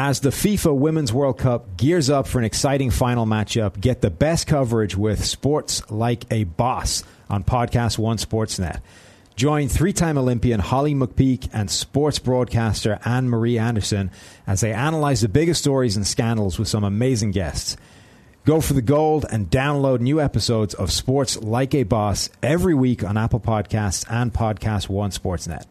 As the FIFA Women's World Cup gears up for an exciting final matchup, get the best coverage with Sports Like a Boss on Podcast One Sportsnet. Join three time Olympian Holly McPeak and sports broadcaster Anne Marie Anderson as they analyze the biggest stories and scandals with some amazing guests. Go for the gold and download new episodes of Sports Like a Boss every week on Apple Podcasts and Podcast One Sportsnet.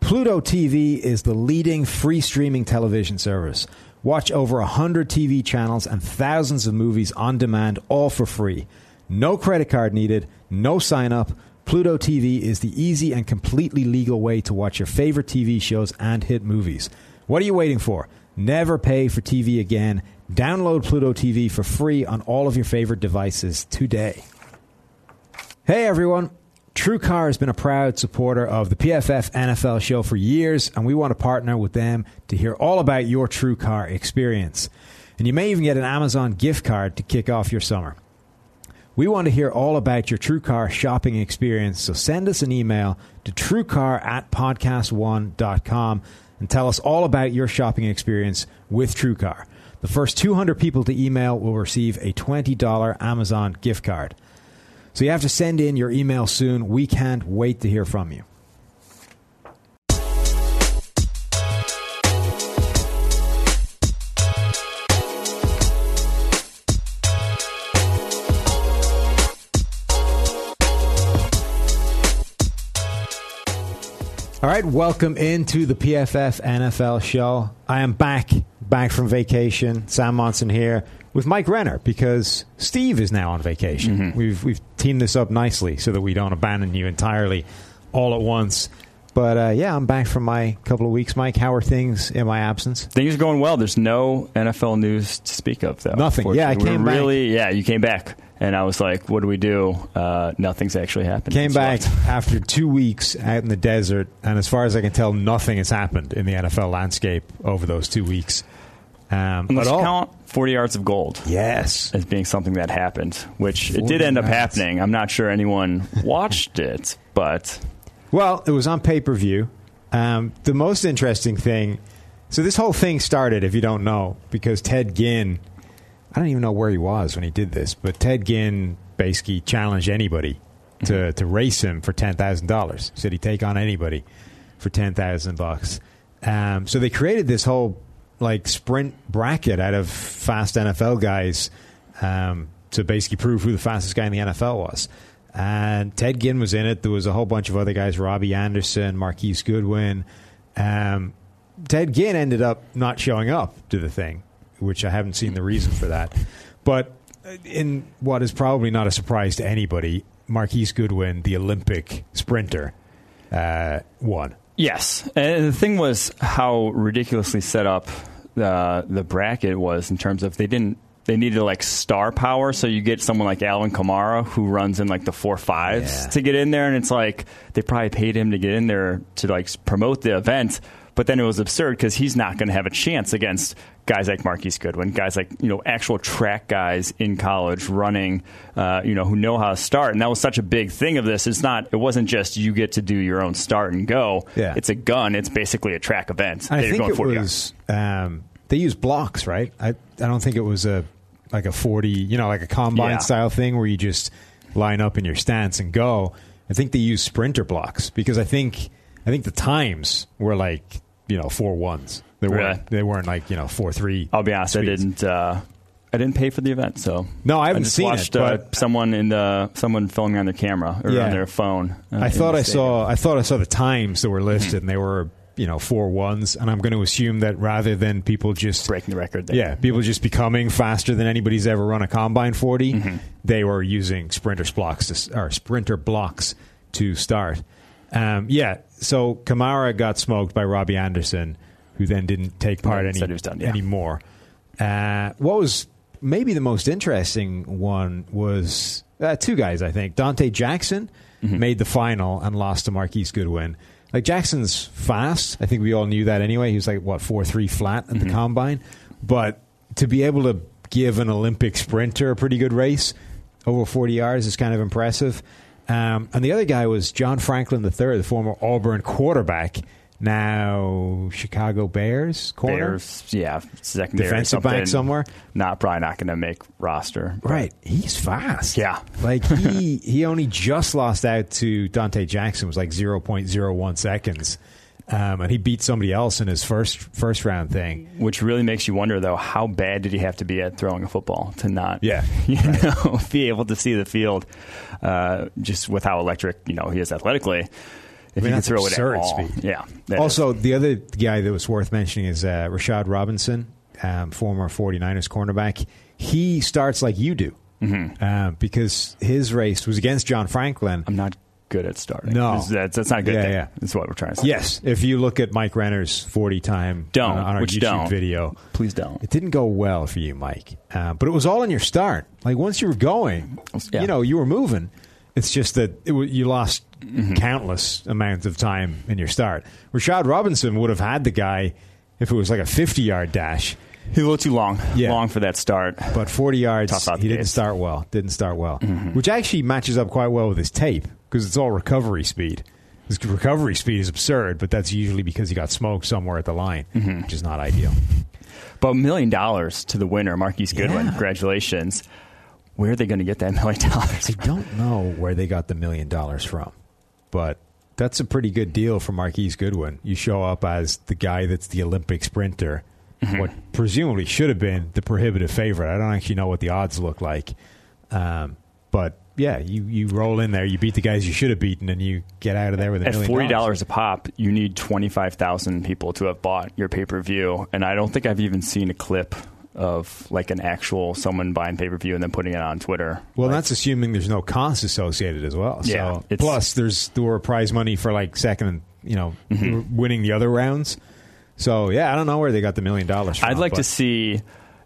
Pluto TV is the leading free streaming television service. Watch over 100 TV channels and thousands of movies on demand, all for free. No credit card needed, no sign up. Pluto TV is the easy and completely legal way to watch your favorite TV shows and hit movies. What are you waiting for? Never pay for TV again. Download Pluto TV for free on all of your favorite devices today. Hey everyone. TrueCar has been a proud supporter of the PFF NFL show for years, and we want to partner with them to hear all about your TrueCar experience. And you may even get an Amazon gift card to kick off your summer. We want to hear all about your TrueCar shopping experience, so send us an email to truecar at podcastone.com and tell us all about your shopping experience with TrueCar. The first 200 people to email will receive a $20 Amazon gift card. So you have to send in your email soon. We can't wait to hear from you. All right, welcome into the PFF NFL show. I am back, back from vacation. Sam Monson here with Mike Renner because Steve is now on vacation. Mm-hmm. We've we've teamed this up nicely so that we don't abandon you entirely all at once. But uh, yeah, I'm back from my couple of weeks. Mike, how are things in my absence? Things are going well. There's no NFL news to speak of, though. Nothing. Yeah, I We're came back. really, Yeah, you came back, and I was like, "What do we do?" Uh, nothing's actually happened. Came back after two weeks out in the desert, and as far as I can tell, nothing has happened in the NFL landscape over those two weeks. Um, Unless you count 40 yards of gold. Yes. As being something that happened, which it did end up yards. happening. I'm not sure anyone watched it, but Well, it was on pay per view. Um, the most interesting thing so, this whole thing started, if you don't know, because Ted Ginn, I don't even know where he was when he did this, but Ted Ginn basically challenged anybody to to race him for ten thousand dollars. Said he'd take on anybody for ten thousand bucks. Um, so they created this whole like sprint bracket out of fast NFL guys um, to basically prove who the fastest guy in the NFL was. And Ted Ginn was in it. There was a whole bunch of other guys: Robby Anderson, Marquise Goodwin. Um, Ted Ginn ended up not showing up to the thing, which I haven't seen the reason for that. But in what is probably not a surprise to anybody, Marquise Goodwin, the Olympic sprinter, uh, won. Yes, and the thing was how ridiculously set up the the bracket was in terms of they didn't they needed like star power, so you get someone like Alvin Kamara who runs in like the four fives Yeah. to get in there, and it's like they probably paid him to get in there to like promote the event. But then it was absurd because he's not going to have a chance against guys like Marquise Goodwin, guys like you know actual track guys in college running, uh, you know who know how to start. And that was such a big thing of this. It's not. It wasn't just you get to do your own start and go. Yeah. It's a gun. It's basically a track event. I think it was um, they use blocks, right? I I don't think it was a like a forty, you know, like a combine Yeah. style thing where you just line up in your stance and go. I think they use sprinter blocks because I think I think the times were like you know four ones. They weren't Really? they weren't like you know four three. I'll be honest. I didn't. Uh, I didn't pay for the event, so No, I haven't just seen it, watched, uh, but- someone in the someone filming on their camera or Yeah. on their phone. uh, I thought I stadium. saw I thought I saw the times that were listed and they were you know four ones, and I'm going to assume that rather than people just breaking the record. There. Yeah, people just becoming faster than anybody's ever run a combine 40. Mm-hmm. They were using sprinter blocks to, or sprinter blocks to start. Um, yeah, so Kamara got smoked by Robby Anderson, who then didn't take part any, said he was done, yeah. anymore. Uh, what was maybe the most interesting one was uh, two guys. I think Donte Jackson Mm-hmm. made the final and lost to Marquise Goodwin. Like Jackson's fast. I think we all knew that anyway. He was like what four three flat at Mm-hmm. the combine, but to be able to give an Olympic sprinter a pretty good race over forty yards is kind of impressive. Um, and the other guy was John Franklin III, the former Auburn quarterback, now Chicago Bears corner. Bears, yeah, secondary, Defensive back somewhere? Not probably not going to make roster. Right, he's fast. Yeah. like he he only just lost out to Donte Jackson. It was like zero point zero one seconds, um, and he beat somebody else in his first first round thing. Which really makes you wonder, though, how bad did he have to be at throwing a football to not, Yeah. you know, be able to see the field, uh, just with how electric, you know, he is athletically. If mean, he can that's throw it at all, speed. yeah. Also, the other guy that was worth mentioning is uh, Rashard Robinson, um, former 49ers cornerback. He starts like you do Mm-hmm. um, because his race was against John Franklin. I'm not good at starting. No. that's, that's not a good. Yeah, thing. yeah. That's what we're trying to say. Yes, if you look at Mike Renner's 40 time Don't, on, on our YouTube don't. video, Please don't. It didn't go well for you, Mike. Uh, but it was all in your start. Like once you were going, Yeah. you know, you were moving. It's just that it, you lost Mm-hmm. countless amounts of time in your start. Rashard Robinson would have had the guy if it was like a 50 yard dash, He a little too long, Yeah. long for that start. but 40 yards, he didn't start well. Didn't start well, Mm-hmm. which actually matches up quite well with his tape because it's all recovery speed. His recovery speed is absurd, but that's usually because he got smoked somewhere at the line, Mm-hmm. which is not ideal. But a million dollars to the winner, Marquise Goodwin. Yeah. Congratulations. Where are they going to get that million dollars? I don't know where they got the million dollars from, but that's a pretty good deal for Marquise Goodwin. You show up as the guy that's the Olympic sprinter, Mm-hmm. what presumably should have been the prohibitive favorite. I don't actually know what the odds look like, um, but yeah, you, you roll in there, you beat the guys you should have beaten, and you get out of there with a At forty dollars a pop, you need twenty five thousand people to have bought your pay per view, and I don't think I've even seen a clip of like an actual someone buying pay per view and then putting it on Twitter. Well, Like, that's assuming there's no costs associated as well. Yeah, So plus there's there were prize money for like second and you know Mm-hmm. winning the other rounds. So yeah, I don't know where they got the million dollars from. I'd like but- to see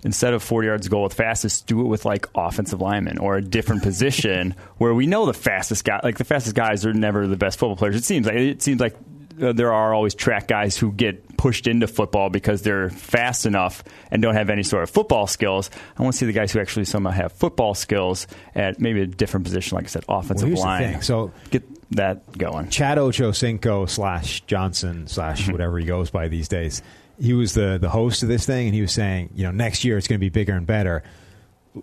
instead of 40 yards goal with fastest, do it with like offensive linemen or a different position where we know the fastest guy, like the fastest guys are never the best football players. It seems like it seems like Uh, there are always track guys who get pushed into football because they're fast enough and don't have any sort of football skills. I want to see the guys who actually somehow have football skills at maybe a different position, like I said, offensive the line. So- get that going. Chad Ochocinco slash Johnson slash mm-hmm. whatever he goes by these days. He was the the host of this thing, and he was saying, you know, next year it's going to be bigger and better.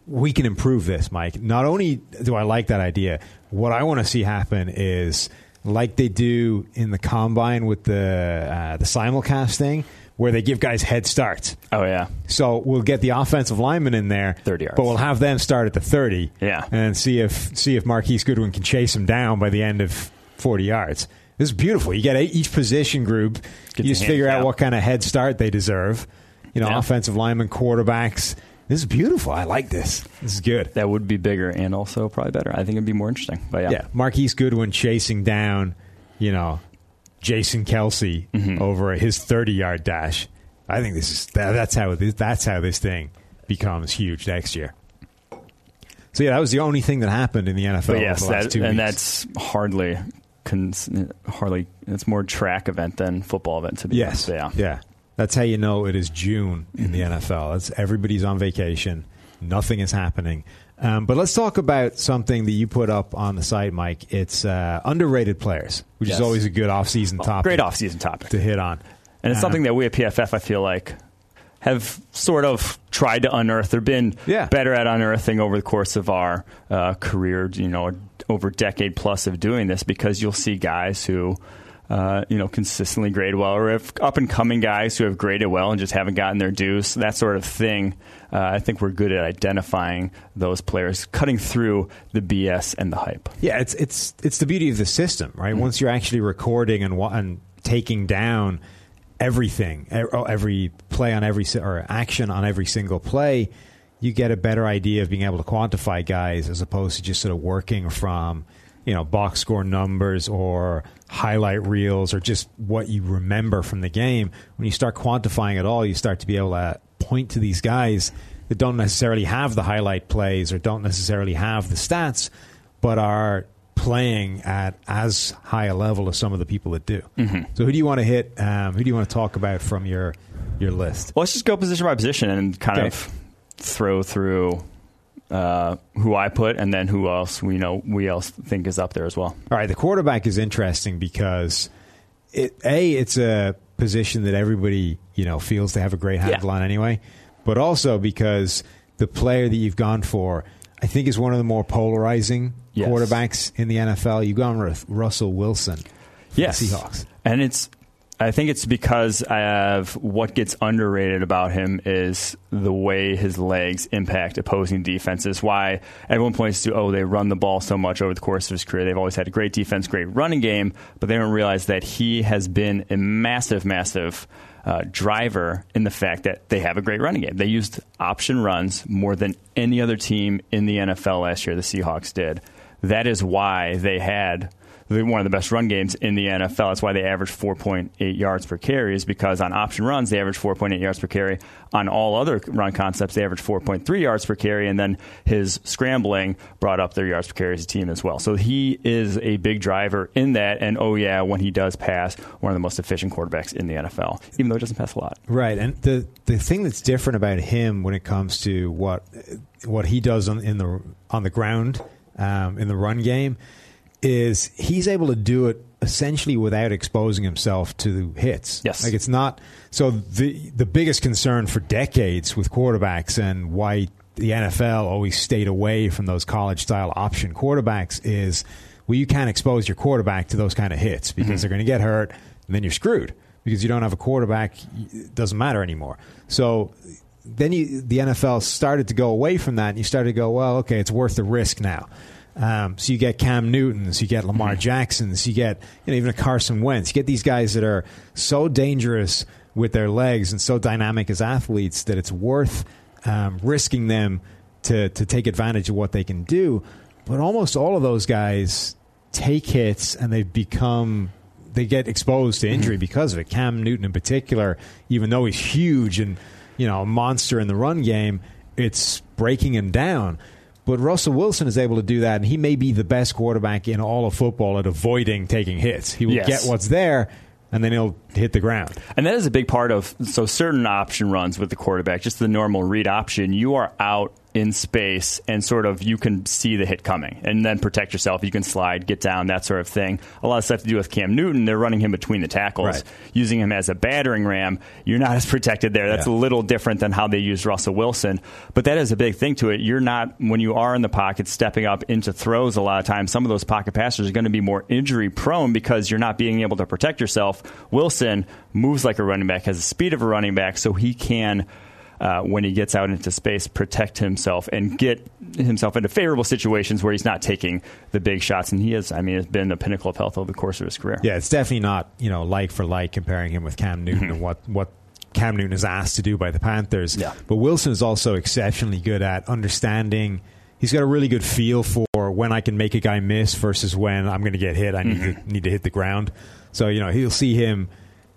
we can improve this, Mike. Not only do I like that idea, what I want to see happen is like they do in the combine with the uh, the SimulCam thing, where they give guys head starts. Oh yeah. So we'll get the offensive lineman in there, 30 yards. but we'll have them start at the thirty, Yeah. and see if see if Marquise Goodwin can chase him down by the end of forty yards. This is beautiful. You get each position group. You just figure out what kind of head start they deserve. You know, Yeah. offensive linemen, quarterbacks. This is beautiful. I like this. This is good. That would be bigger and also probably better. I think it'd be more interesting. But yeah. Yeah, Marquise Goodwin chasing down, you know, Jason Kelce Mm-hmm. over his thirty-yard dash. I think this is that, that's how this, that's how this thing becomes huge next year. So yeah, that was the only thing that happened in the NFL But over yes, the last that, two and weeks. that's hardly, cons- hardly. It's more track event than football event to be yes, honest. Yeah. yeah. That's how you know it is June in the Mm-hmm. NFL. It's everybody's on vacation, nothing is happening. Um, but let's talk about something that you put up on the site, Mike. It's uh, underrated players, which Yes. is always a good off-season topic. Great off-season topic. to hit on. And it's Uh, something that we at PFF, I feel like, have sort of tried to unearth or been Yeah. better at unearthing over the course of our uh, career, you know, over a decade plus of doing this because you'll see guys who. Uh, you know, consistently grade well, or if up and coming guys who have graded well and just haven't gotten their dues, that sort of thing. Uh, I think we're good at identifying those players, cutting through the BS and the hype. Yeah, it's it's it's the beauty of the system, right? Mm-hmm. Once you're actually recording and and taking down everything, oh, every play on every or action on every single play, you get a better idea of being able to quantify guys as opposed to just sort of working from you know box score numbers or highlight reels or just what you remember from the game. When you start quantifying it all, you start to be able to point to these guys that don't necessarily have the highlight plays or don't necessarily have the stats, but are playing at as high a level as some of the people that do. So who do you want to hit? Um, who do you want to talk about from your your list? Well, let's just go position by position and kind Okay. of throw through uh, who I put and then who else we know we else think is up there as well. All right, the quarterback is interesting because it a it's a position that everybody you know feels they have a great handle on anyway, but also because the player that you've gone for, I think, is one of the more polarizing Yes. quarterbacks in the NFL. You've gone with Russell Wilson, Yes, Seahawks. and it's. I think it's because of what gets underrated about him is the way his legs impact opposing defenses. Why everyone points to, oh, they run the ball so much over the course of his career. They've always had a great defense, great running game, but they don't realize that he has been a massive, massive uh, driver in the fact that they have a great running game. They used option runs more than any other team in the NFL last year. The Seahawks did. That is why they had one of the best run games in the NFL. That's why they average 4.8 yards per carry, is because on option runs, they average 4.8 yards per carry. On all other run concepts, they average 4.3 yards per carry, and then his scrambling brought up their yards per carry as a team as well. So he is a big driver in that, and oh, yeah, when he does pass, one of the most efficient quarterbacks in the NFL, even though he doesn't pass a lot. Right, and the the thing that's different about him when it comes to what what he does on in the on the ground um, in the run game is he's able to do it essentially without exposing himself to hits. Yes. like it's not. So the the biggest concern for decades with quarterbacks and why the NFL always stayed away from those college style option quarterbacks is well you can't expose your quarterback to those kind of hits because mm-hmm. they're going to get hurt and then you're screwed because you don't have a quarterback it doesn't matter anymore. So then you, the NFL started to go away from that and you started to go well okay it's worth the risk now. Um, so you get Cam Newtons, you get Lamar Jacksons, you get you know, even a Carson Wentz. You get these guys that are so dangerous with their legs and so dynamic as athletes that it's worth um, risking them to to take advantage of what they can do. But almost all of those guys take hits and they become they get exposed to injury because of it. Cam Newton in particular, even though he's huge and you know a monster in the run game, it's breaking him down. But Russell Wilson is able to do that, and he may be the best quarterback in all of football at avoiding taking hits. He will Yes. get what's there, and then he'll hit the ground. And that is a big part of so certain option runs with the quarterback, just the normal read option, you are out in space and sort of you can see the hit coming and then protect yourself. You can slide, get down, that sort of thing. A lot of stuff to do with Cam Newton. They're running him between the tackles, Right. using him as a battering ram. You're not as protected there. That's Yeah. a little different than how they use Russell Wilson. But that is a big thing to it. You're not, when you are in the pocket, stepping up into throws a lot of times, some of those pocket passers are going to be more injury prone because you're not being able to protect yourself. Wilson moves like a running back, has the speed of a running back, so he can uh, when he gets out into space, protect himself and get himself into favorable situations where he's not taking the big shots. And he has, I mean, has been the pinnacle of health over the course of his career. Yeah, it's definitely not you know like for like comparing him with Cam Newton and what what Cam Newton is asked to do by the Panthers. Yeah. But Wilson is also exceptionally good at understanding. He's got a really good feel for when I can make a guy miss versus when I'm going to get hit. I need to need to hit the ground. So you know he'll see him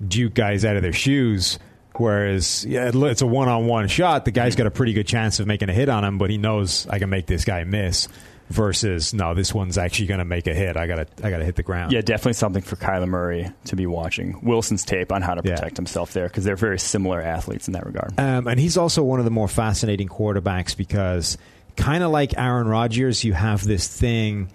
duke guys out of their shoes. Whereas yeah, it's a one on one shot. The guy's got a pretty good chance of making a hit on him, but he knows I can make this guy miss. Versus no, this one's actually going to make a hit. I got to I got to hit the ground. Yeah, definitely something for Kyler Murray to be watching. Wilson's tape on how to Yeah. protect himself there because they're very similar athletes in that regard. Um, and he's also one of the more fascinating quarterbacks because, kind of like Aaron Rodgers, you have this thing.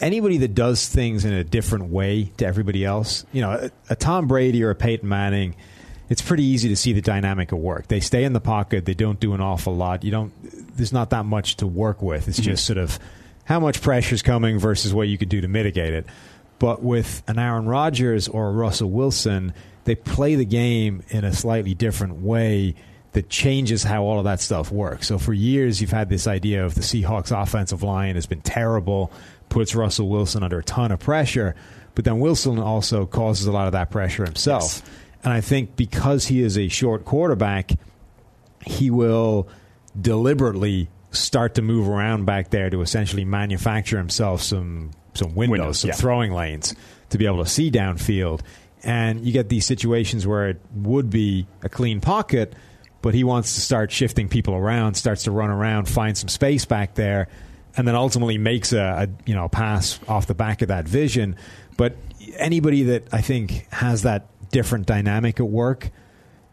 Anybody that does things in a different way to everybody else, you know, a, a Tom Brady or a Peyton Manning, it's pretty easy to see the dynamic at work. They stay in the pocket. They don't do an awful lot. You don't. There's not that much to work with. It's mm-hmm. just sort of how much pressure's coming versus what you could do to mitigate it. But with an Aaron Rodgers or a Russell Wilson, they play the game in a slightly different way that changes how all of that stuff works. So for years, you've had this idea of the Seahawks offensive line has been terrible, puts Russell Wilson under a ton of pressure, but then Wilson also causes a lot of that pressure himself. Yes. And I think because he is a short quarterback, he will deliberately start to move around back there to essentially manufacture himself some some windows, Windows, some yeah. throwing lanes to be able to see downfield. And you get these situations where it would be a clean pocket, but he wants to start shifting people around, starts to run around, find some space back there, and then ultimately makes a, a you know pass off the back of that vision. But anybody that I think has that different dynamic at work,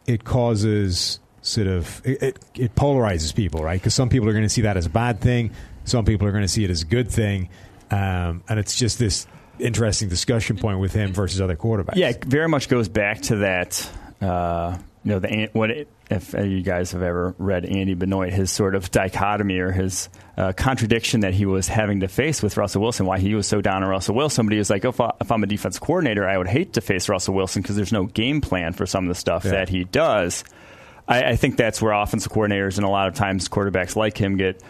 it causes sort of it, it, it polarizes people, right? Because some people are going to see that as a bad thing, some people are going to see it as a good thing, um, and it's just this interesting discussion point with him versus other quarterbacks. Yeah, it very much goes back to that. Uh, you know, the what it, if you guys have ever read Andy Benoit, his sort of dichotomy or his uh, contradiction that he was having to face with Russell Wilson, why he was so down on Russell Wilson. But he was like, if, I, if I'm a defense coordinator, I would hate to face Russell Wilson because there's no game plan for some of the stuff Yeah. that he does. I, I think that's where offensive coordinators and a lot of times quarterbacks like him get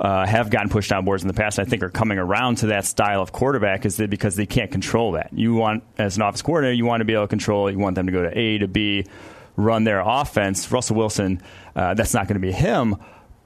uh, have gotten pushed on boards in the past. I think are coming around to that style of quarterback is that because they can't control that. You want as an offense coordinator, you want to be able to control. it. You want them to go to A to B, run their offense. Russell Wilson, uh, that's not going to be him.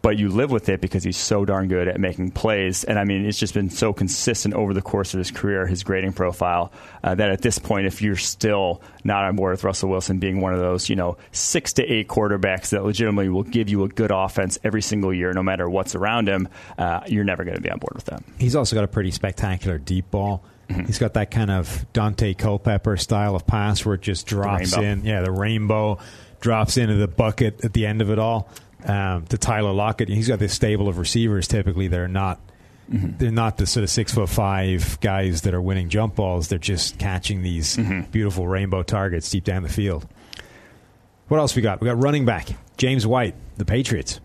But you live with it because he's so darn good at making plays. And I mean, it's just been so consistent over the course of his career, his grading profile, uh, that at this point, if you're still not on board with Russell Wilson being one of those, you know, six to eight quarterbacks that legitimately will give you a good offense every single year, no matter what's around him, uh, you're never going to be on board with them. He's also got a pretty spectacular deep ball. Mm-hmm. He's got that kind of Daunte Culpepper style of pass where it just drops in. Yeah, the rainbow drops into the bucket at the end of it all. Um, to Tyler Lockett, he's got this stable of receivers. Typically, they're not Mm-hmm. they're not the sort of six foot five guys that are winning jump balls. They're just catching these Mm-hmm. beautiful rainbow targets deep down the field. What else we got? We got running back James White, the Patriots.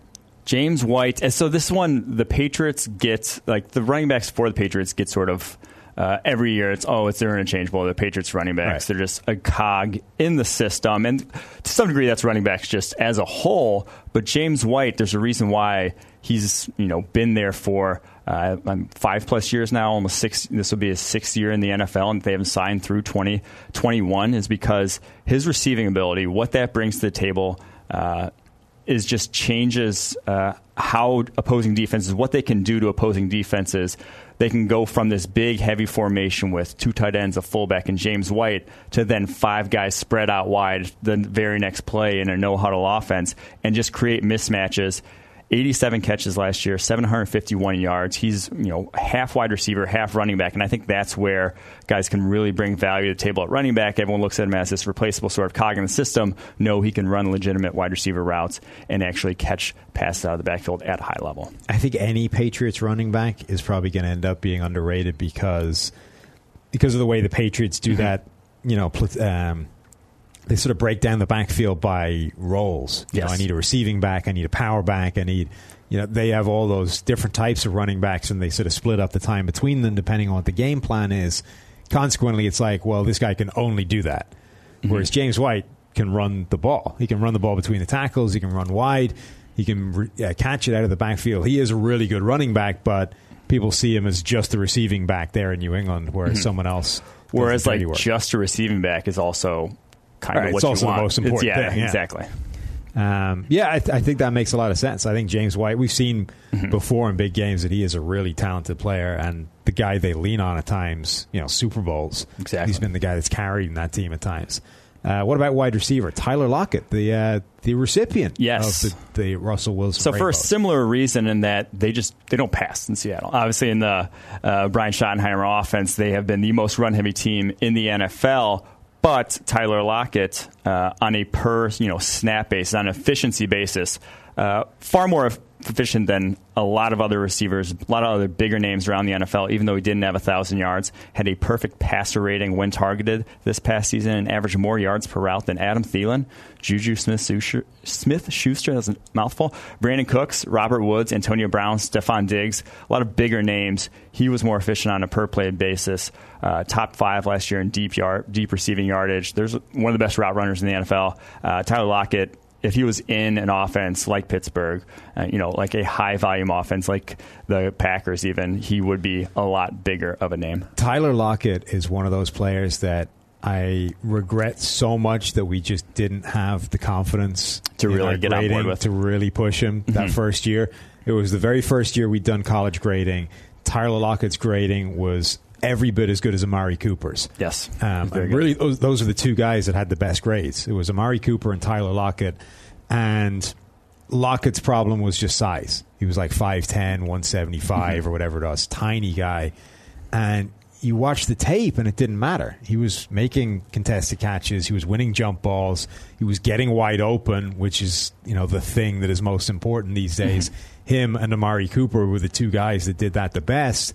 James White. And so this one, the Patriots get like the running backs for the Patriots get sort of uh, every year. It's oh, it's they're interchangeable. The Patriots running backs. Right. They're just a cog in the system, and to some degree, that's running backs just as a whole. But James White, there's a reason why he's you know been there for. Uh, um, five plus years now, almost six. This will be his sixth year in the NFL, and they haven't signed through 2021 is because his receiving ability, what that brings to the table, uh, is just changes uh, how opposing defenses, what they can do to opposing defenses. They can go from this big, heavy formation with two tight ends, a fullback, and James White to then five guys spread out wide the very next play in a no huddle offense and just create mismatches 87 catches last year, 751 yards. He's you know half wide receiver, half running back, and I think that's where guys can really bring value to the table at running back. Everyone looks at him as this replaceable sort of cog in the system. No, he can run legitimate wide receiver routes and actually catch passes out of the backfield at a high level. I think any Patriots running back is probably going to end up being underrated because because of the way the Patriots do mm-hmm. that. You know, um, they sort of break down the backfield by roles. You yes. know, I need a receiving back, I need a power back, I need you know, they have all those different types of running backs and they sort of split up the time between them depending on what the game plan is. Consequently, it's like, well, this guy can only do that. Mm-hmm. Whereas James White can run the ball. He can run the ball between the tackles, he can run wide, he can re- uh, catch it out of the backfield. He is a really good running back, but people see him as just the receiving back there in New England, whereas mm-hmm. someone else. Whereas, like, just a receiving back is also kind right, of what it's also want. the most important yeah, thing. Yeah, exactly. Um, yeah, I, th- I, think that makes a lot of sense. I think James White, we've seen mm-hmm. before in big games that he is a really talented player and the guy they lean on at times, you know, Super Bowls. Exactly. He's been the guy that's carried that team at times. Uh, what about wide receiver Tyler Lockett, the uh, the recipient yes. of the, the Russell Wilson? So for a similar reason, in that they just they don't pass in Seattle. Obviously, in the uh, Brian Schottenheimer offense, they have been the most run heavy team in the NFL. But Tyler Lockett, uh, on a per you know snap basis, on an efficiency basis, uh, far more efficient than a lot of other receivers, a lot of other bigger names around the NFL, even though he didn't have a 1,000 yards. Had a perfect passer rating when targeted this past season and averaged more yards per route than Adam Thielen, Juju Smith Schuster, that's a mouthful, Brandin Cooks, Robert Woods, Antonio Brown, Stefon Diggs, a lot of bigger names. He was more efficient on a per play basis. Uh, top five last year in deep yard, deep receiving yardage. There's one of the best route runners in the NFL. Uh, Tyler Lockett if he was in an offense like Pittsburgh, uh, you know, like a high volume offense like the Packers, even, he would be a lot bigger of a name. Tyler Lockett is one of those players that I regret so much that we just didn't have the confidence to really get on board with to really push him mm-hmm. that first year. It was the very first year we'd done college grading. Tyler Lockett's grading was every bit as good as Amari Cooper's. Yes. Um, really, those, those are the two guys that had the best grades. It was Amari Cooper and Tyler Lockett. And Lockett's problem was just size. He was like 5'10, 175 mm-hmm. or whatever it was, tiny guy. And you watch the tape and it didn't matter. He was making contested catches, he was winning jump balls, he was getting wide open, which is, you know, the thing that is most important these days. Mm-hmm. Him and Amari Cooper were the two guys that did that the best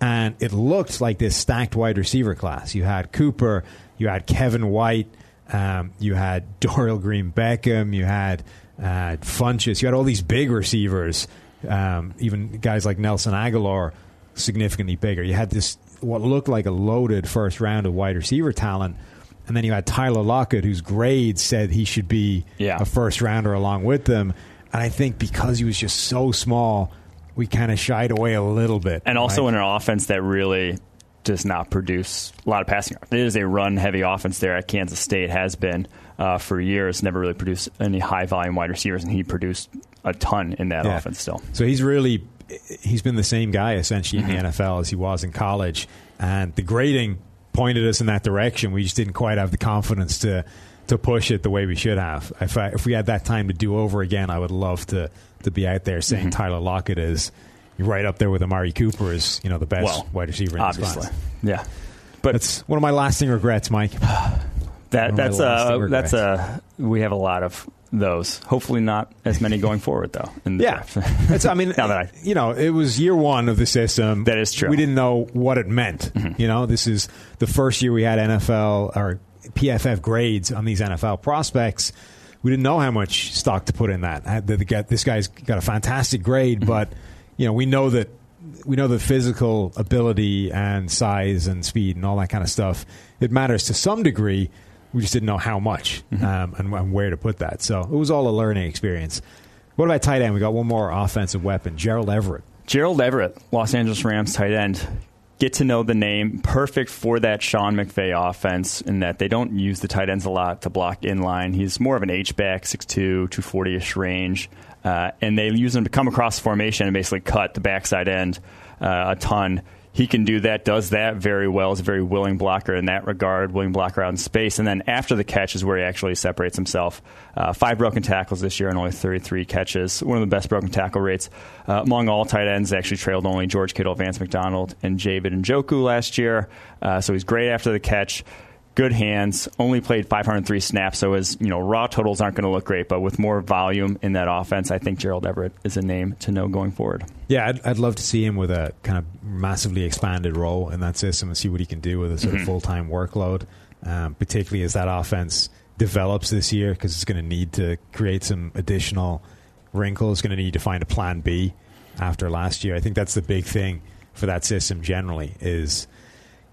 and it looked like this stacked wide receiver class. You had Cooper, you had Kevin White, um, you had Dorial Green Beckham, you had uh, Funchess, you had all these big receivers, um, even guys like Nelson Agholor, significantly bigger. You had this what looked like a loaded first round of wide receiver talent. And then you had Tyler Lockett, whose grades said he should be yeah. a first rounder along with them. And I think because he was just so small, we kind of shied away a little bit. And also right? in an offense that really does not produce a lot of passing. It is a run heavy offense there at Kansas State, has been uh, for years, never really produced any high volume wide receivers, and he produced a ton in that yeah. offense still. So he's really he's been the same guy essentially in the mm-hmm. NFL as he was in college, and the grading pointed us in that direction. We just didn't quite have the confidence to to push it the way we should have. If I, if we had that time to do over again, I would love to to be out there saying mm-hmm. Tyler Lockett is right up there with Amari Cooper as you know the best well, wide receiver in obviously. this class. Yeah, but it's one of my lasting regrets, Mike. that that's a that's a we have a lot of those. Hopefully, not as many going forward, though. yeah, it's, I mean, now that I, you know, it was year one of the system. That is true. We didn't know what it meant. Mm-hmm. You know, this is the first year we had NFL or PFF grades on these NFL prospects. We didn't know how much stock to put in that. This guy's got a fantastic grade, mm-hmm. but you know, we know that we know the physical ability and size and speed and all that kind of stuff. It matters to some degree. We just didn't know how much mm-hmm. um, and, and, where to put that. So it was all a learning experience. What about tight end? We got one more offensive weapon, Gerald Everett. Gerald Everett, Los Angeles Rams tight end. Get to know the name. Perfect for that Sean McVay offense in that they don't use the tight ends a lot to block in line. He's more of an H back, 6'2, 240 ish range. Uh, and they use him to come across the formation and basically cut the backside end uh, a ton. He can do that, does that very well, is a very willing blocker in that regard, willing blocker out in space. And then after the catch is where he actually separates himself. Uh, five broken tackles this year and only 33 catches. One of the best broken tackle rates uh, among all tight ends. Actually trailed only George Kittle, Vance McDonald, and David Njoku last year. Uh, so he's great after the catch good hands, only played 503 snaps, so his you know raw totals aren't going to look great. But with more volume in that offense, I think Gerald Everett is a name to know going forward. Yeah, I'd, I'd love to see him with a kind of massively expanded role in that system and see what he can do with a sort mm-hmm. of full time workload, um, particularly as that offense develops this year because it's going to need to create some additional wrinkles. Going to need to find a plan B after last year. I think that's the big thing for that system generally is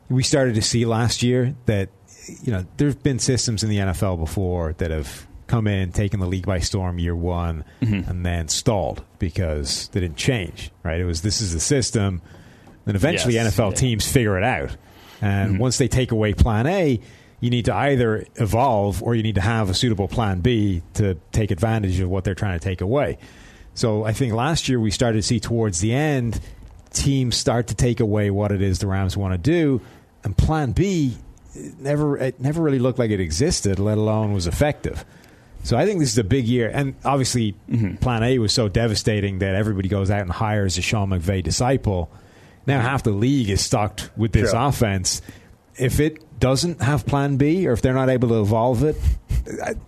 we started to see last year that you know, there's been systems in the NFL before that have come in, taken the league by storm year one, mm-hmm. and then stalled because they didn't change. Right? It was this is the system. Then eventually, yes, NFL yeah. teams figure it out, and mm-hmm. once they take away Plan A, you need to either evolve or you need to have a suitable Plan B to take advantage of what they're trying to take away. So I think last year we started to see towards the end teams start to take away what it is the Rams want to do, and Plan B it never it never really looked like it existed, let alone was effective. So I think this is a big year, and obviously, mm-hmm. Plan A was so devastating that everybody goes out and hires a Sean McVay disciple. Now half the league is stuck with this sure. offense. If it doesn't have Plan B, or if they're not able to evolve it,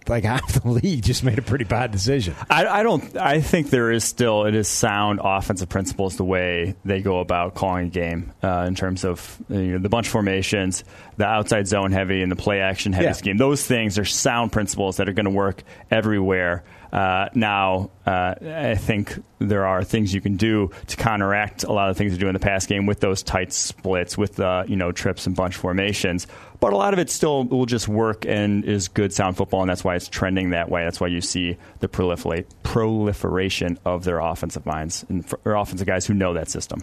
like half the league just made a pretty bad decision. I, I, don't. I think there is still it is sound offensive principles the way they go about calling a game uh, in terms of you know, the bunch formations, the outside zone heavy, and the play action heavy yeah. scheme. Those things are sound principles that are going to work everywhere. Uh, now, uh, I think there are things you can do to counteract a lot of things you do in the pass game with those tight splits, with uh, you know trips and bunch formations. But a lot of it still will just work and is good sound football, and that's why it's trending that way. That's why you see the proliferate, proliferation of their offensive minds and offensive guys who know that system.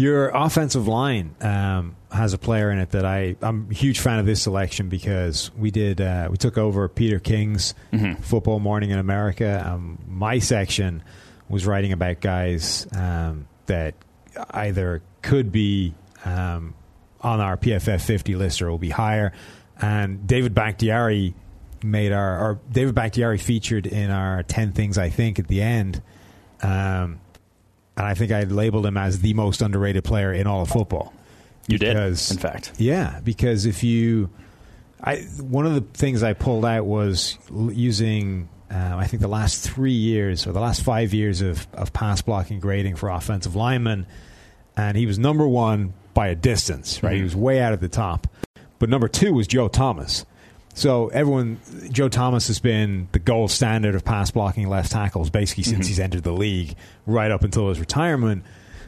Your offensive line um, has a player in it that I I'm a huge fan of this selection because we did uh, we took over Peter King's mm-hmm. Football Morning in America. Um, my section was writing about guys um, that either could be um, on our PFF 50 list or will be higher. And David Bakhtiari made our, or David Bakhtiari featured in our 10 things I think at the end. Um, and I think I labeled him as the most underrated player in all of football. You because, did, in fact. Yeah, because if you, I one of the things I pulled out was using. Uh, I think the last three years or the last five years of, of pass blocking grading for offensive linemen, and he was number one by a distance. Right, mm-hmm. he was way out at the top. But number two was Joe Thomas. So everyone, Joe Thomas has been the gold standard of pass blocking left tackles basically since mm-hmm. he's entered the league, right up until his retirement.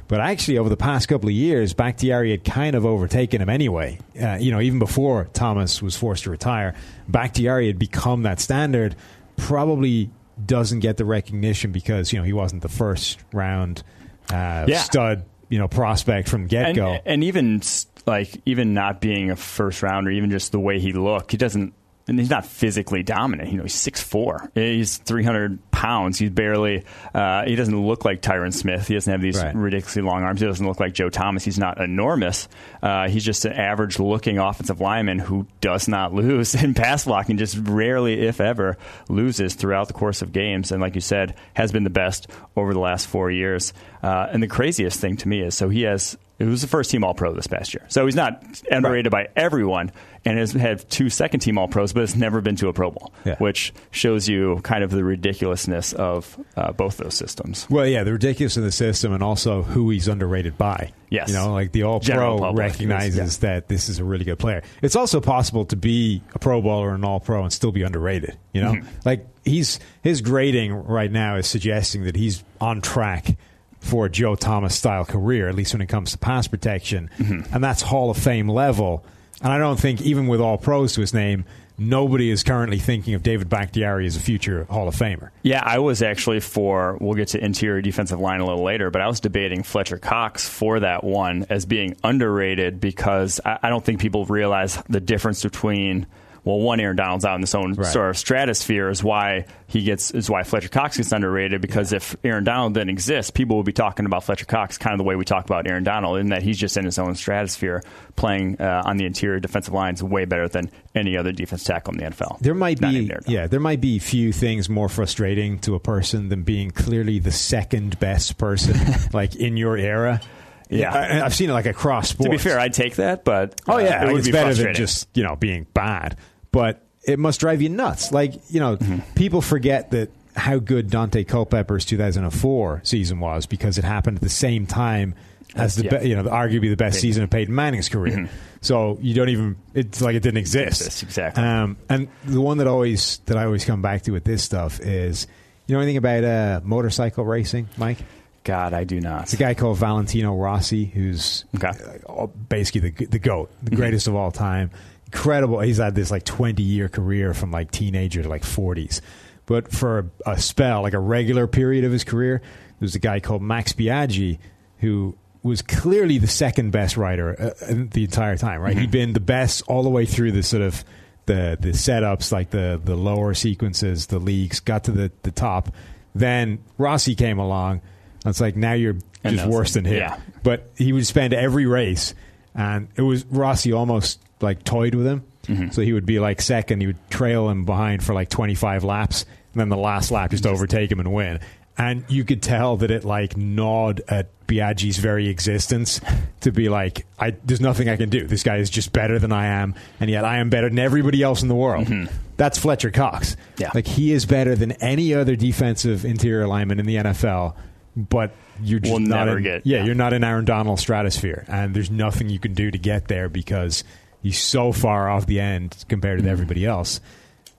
But actually, over the past couple of years, Bakhtiari had kind of overtaken him anyway. Uh, you know, even before Thomas was forced to retire, Bakhtiari had become that standard. Probably doesn't get the recognition because you know he wasn't the first round uh, yeah. stud, you know, prospect from get go, and, and even like even not being a first rounder, even just the way he looked, he doesn't and he's not physically dominant. You know, he's six four. He's three hundred pounds. He's barely. Uh, he doesn't look like Tyron Smith. He doesn't have these right. ridiculously long arms. He doesn't look like Joe Thomas. He's not enormous. Uh, he's just an average looking offensive lineman who does not lose in pass blocking. Just rarely, if ever, loses throughout the course of games. And like you said, has been the best over the last four years. Uh, and the craziest thing to me is so he has he was the first team All Pro this past year. So he's not underrated right. by everyone and has had two second team All Pros, but has never been to a Pro Bowl, yeah. which shows you kind of the ridiculousness of uh, both those systems. Well, yeah, the ridiculousness of the system and also who he's underrated by. Yes. You know, like the All Pro recognizes that this is a really good player. It's also possible to be a Pro Bowler or an All Pro and still be underrated. You know, mm-hmm. like he's his grading right now is suggesting that he's on track for a Joe Thomas style career, at least when it comes to pass protection. Mm-hmm. And that's Hall of Fame level. And I don't think, even with all pros to his name, nobody is currently thinking of David Bakhtiari as a future Hall of Famer. Yeah, I was actually for, we'll get to interior defensive line a little later, but I was debating Fletcher Cox for that one as being underrated because I don't think people realize the difference between well, one Aaron Donald's out in his own Right. sort of stratosphere is why he gets is why Fletcher Cox gets underrated because if Aaron Donald didn't exist, people would be talking about Fletcher Cox kind of the way we talk about Aaron Donald, in that he's just in his own stratosphere, playing uh, on the interior defensive lines way better than any other defense tackle in the NFL. There might Not be, named Aaron Donald. yeah, there might be few things more frustrating to a person than being clearly the second best person, like in your era. Yeah. I, I've seen it like across sports. To be fair, I'd take that, but oh uh, yeah, it like, would it's be better than just you know being bad, but it must drive you nuts. Like you know, Mm-hmm. people forget that how good Daunte Culpepper's 2004 season was because it happened at the same time as the Yeah. be, you know arguably the best Peyton. season of Peyton Manning's career. So you don't even it's like it didn't exist. Exactly. Um, and the one that always that I always come back to with this stuff is you know anything about uh, motorcycle racing, Mike? God, I do not. It's a guy called Valentino Rossi, who's Okay. uh, basically the the goat, the greatest of all time. Incredible. He's had this like twenty year career from like teenager to like forties. But for a, a spell, like a regular period of his career, there was a guy called Max Biaggi who was clearly the second best rider uh, the entire time. Right, he'd been the best all the way through the sort of the the setups, like the the lower sequences, the leagues, got to the the top. Then Rossi came along. And it's like now you're just worse than him. Yeah. But he would spend every race, and it was Rossi almost like toyed with him. Mm-hmm. So he would be like second, he would trail him behind for like 25 laps, and then the last lap just overtake him and win. And you could tell that it like gnawed at Biaggi's very existence to be like, I, there's nothing I can do. This guy is just better than I am, and yet I am better than everybody else in the world. That's Fletcher Cox. Mm-hmm. Yeah. Like he is better than any other defensive interior lineman in the NFL, but you're just Will not never in, get- yeah, yeah. you're not in Aaron Donald's stratosphere, and there's nothing you can do to get there because he's so far off the end compared Mm-hmm. to everybody else.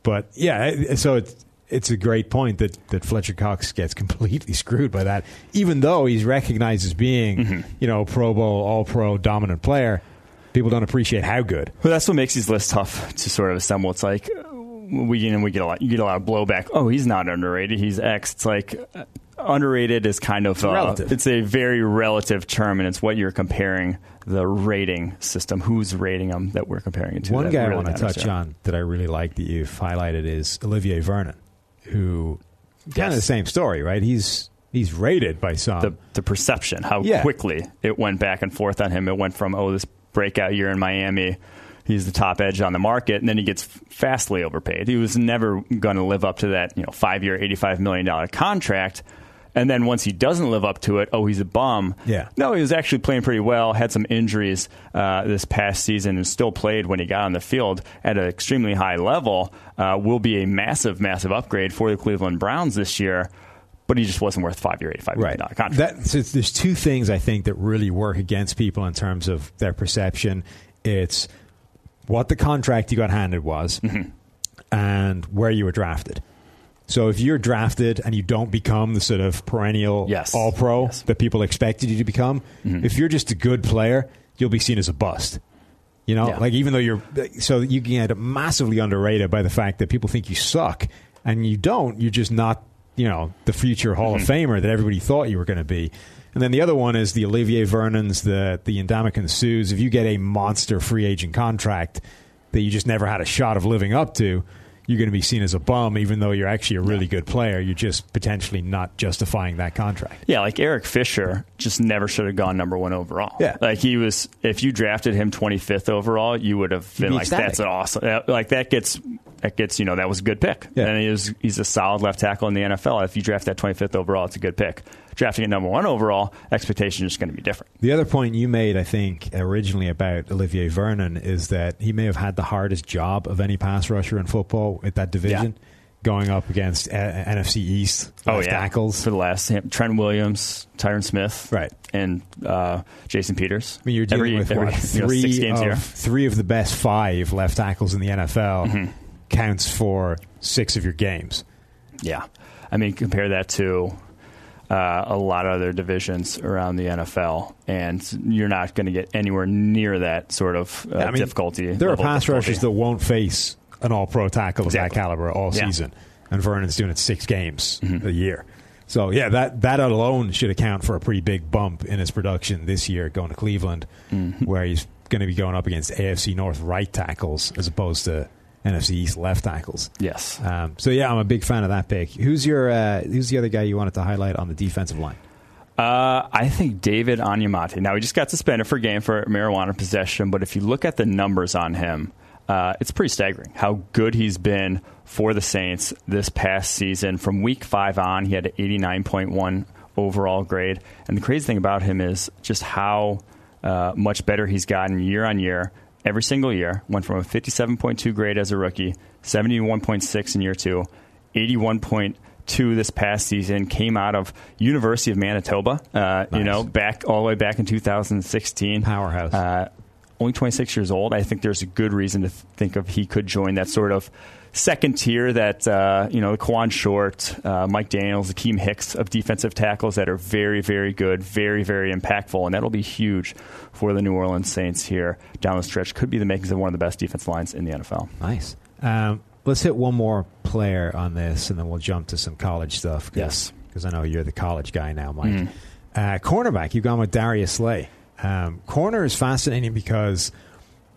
But yeah, so it's it's a great point that, that Fletcher Cox gets completely screwed by that, even though he's recognized as being Mm-hmm. you know Pro Bowl, All Pro, dominant player. People don't appreciate how good. Well, that's what makes these lists tough to sort of assemble. It's like uh, we you know, we get a lot you get a lot of blowback. Oh, he's not underrated. He's X. It's like uh, underrated is kind of uh, Relative. It's a very relative term, and it's what you're comparing the rating system. Who's rating them that we're comparing it to? One guy I really want to touch on that I really like that you've highlighted is Olivier Vernon, who kind Yes. of the same story, right? He's he's rated by some. the the perception, how Yeah. quickly it went back and forth on him. It went from oh this breakout year in Miami, he's the top edge on the market, and then he gets fastly overpaid. He was never going to live up to that you know five year, eighty five million dollar contract. And then once he doesn't live up to it, oh, he's a bum. Yeah. No, he was actually playing pretty well. Had some injuries uh, this past season, and still played when he got on the field at an extremely high level. Uh, will be a massive, massive upgrade for the Cleveland Browns this year. But he just wasn't worth five year, eighty five million dollar contract. That, so there's two things I think that really work against people in terms of their perception. It's what the contract you got handed was, Mm-hmm. and where you were drafted. So if you're drafted and you don't become the sort of perennial Yes. All Pro Yes. that people expected you to become, Mm-hmm. if you're just a good player, you'll be seen as a bust. You know, Yeah. like even though you're so you can get massively underrated by the fact that people think you suck and you don't. You're just not, you know, the future Hall Mm-hmm. of Famer that everybody thought you were going to be. And then the other one is the Olivier Vernons, the the Ndamukong Suhs. If you get a monster free agent contract that you just never had a shot of living up to, you're going to be seen as a bum, even though you're actually a really good player. You're just potentially not justifying that contract. Yeah, like Eric Fisher just never should have gone number one overall. Yeah. like he was. If you drafted him twenty fifth overall, you would have been be like, ecstatic. "That's an awesome." Like that gets that gets you know that was a good pick. Yeah. and he was, he's a solid left tackle in the NFL. If you draft that twenty fifth overall, it's a good pick. Drafting at number one overall, expectation is going to be different. The other point you made, I think, originally about Olivier Vernon is that he may have had the hardest job of any pass rusher in football at that division, going up against uh, NFC East left tackles. for the last Trent Williams, Tyron Smith, Right. and uh, Jason Peters. I mean, you're dealing Every- with every, what, you know, three six games of here. three of the best five left tackles in the NFL Mm-hmm. counts for six of your games. Yeah, I mean, compare that to uh, a lot of other divisions around the NFL, and you're not going to get anywhere near that sort of uh, I mean, difficulty. There are pass difficulty. rushers that won't face an All-Pro tackle of that caliber all Yeah. season, and Vernon's doing it six games Mm-hmm. a year. So yeah, that that alone should account for a pretty big bump in his production this year going to Cleveland, Mm-hmm. where he's going to be going up against AFC North right tackles as opposed to NFC East left tackles. Yes. Um, so yeah, I'm a big fan of that pick. Who's your uh, Who's the other guy you wanted to highlight on the defensive line? Uh, I think David Onyemata. Now he just got suspended for a game for marijuana possession, but if you look at the numbers on him, uh, it's pretty staggering how good he's been for the Saints this past season. From week five on, he had an 89.1 overall grade, and the crazy thing about him is just how uh, much better he's gotten year on year. Every single year, went from a 57.2 grade as a rookie, 71.6 in year two, 81.2 this past season. Came out of University of Manitoba, uh, nice. you know, back all the way back in 2016. Powerhouse. Uh, only 26 years old. I think there's a good reason to think of he could join that sort of second tier that uh, you know the Kawann Short, uh, Mike Daniels, Akiem Hicks of defensive tackles that are very, very good, very, very impactful, and that'll be huge for the New Orleans Saints here down the stretch. Could be the makings of one of the best defense lines in the NFL. Nice. Um, let's hit one more player on this, and then we'll jump to some college stuff. Cause, Yes. because I know you're the college guy now, Mike. Uh, cornerback, you've gone with Darius Slay. Um, corner is fascinating because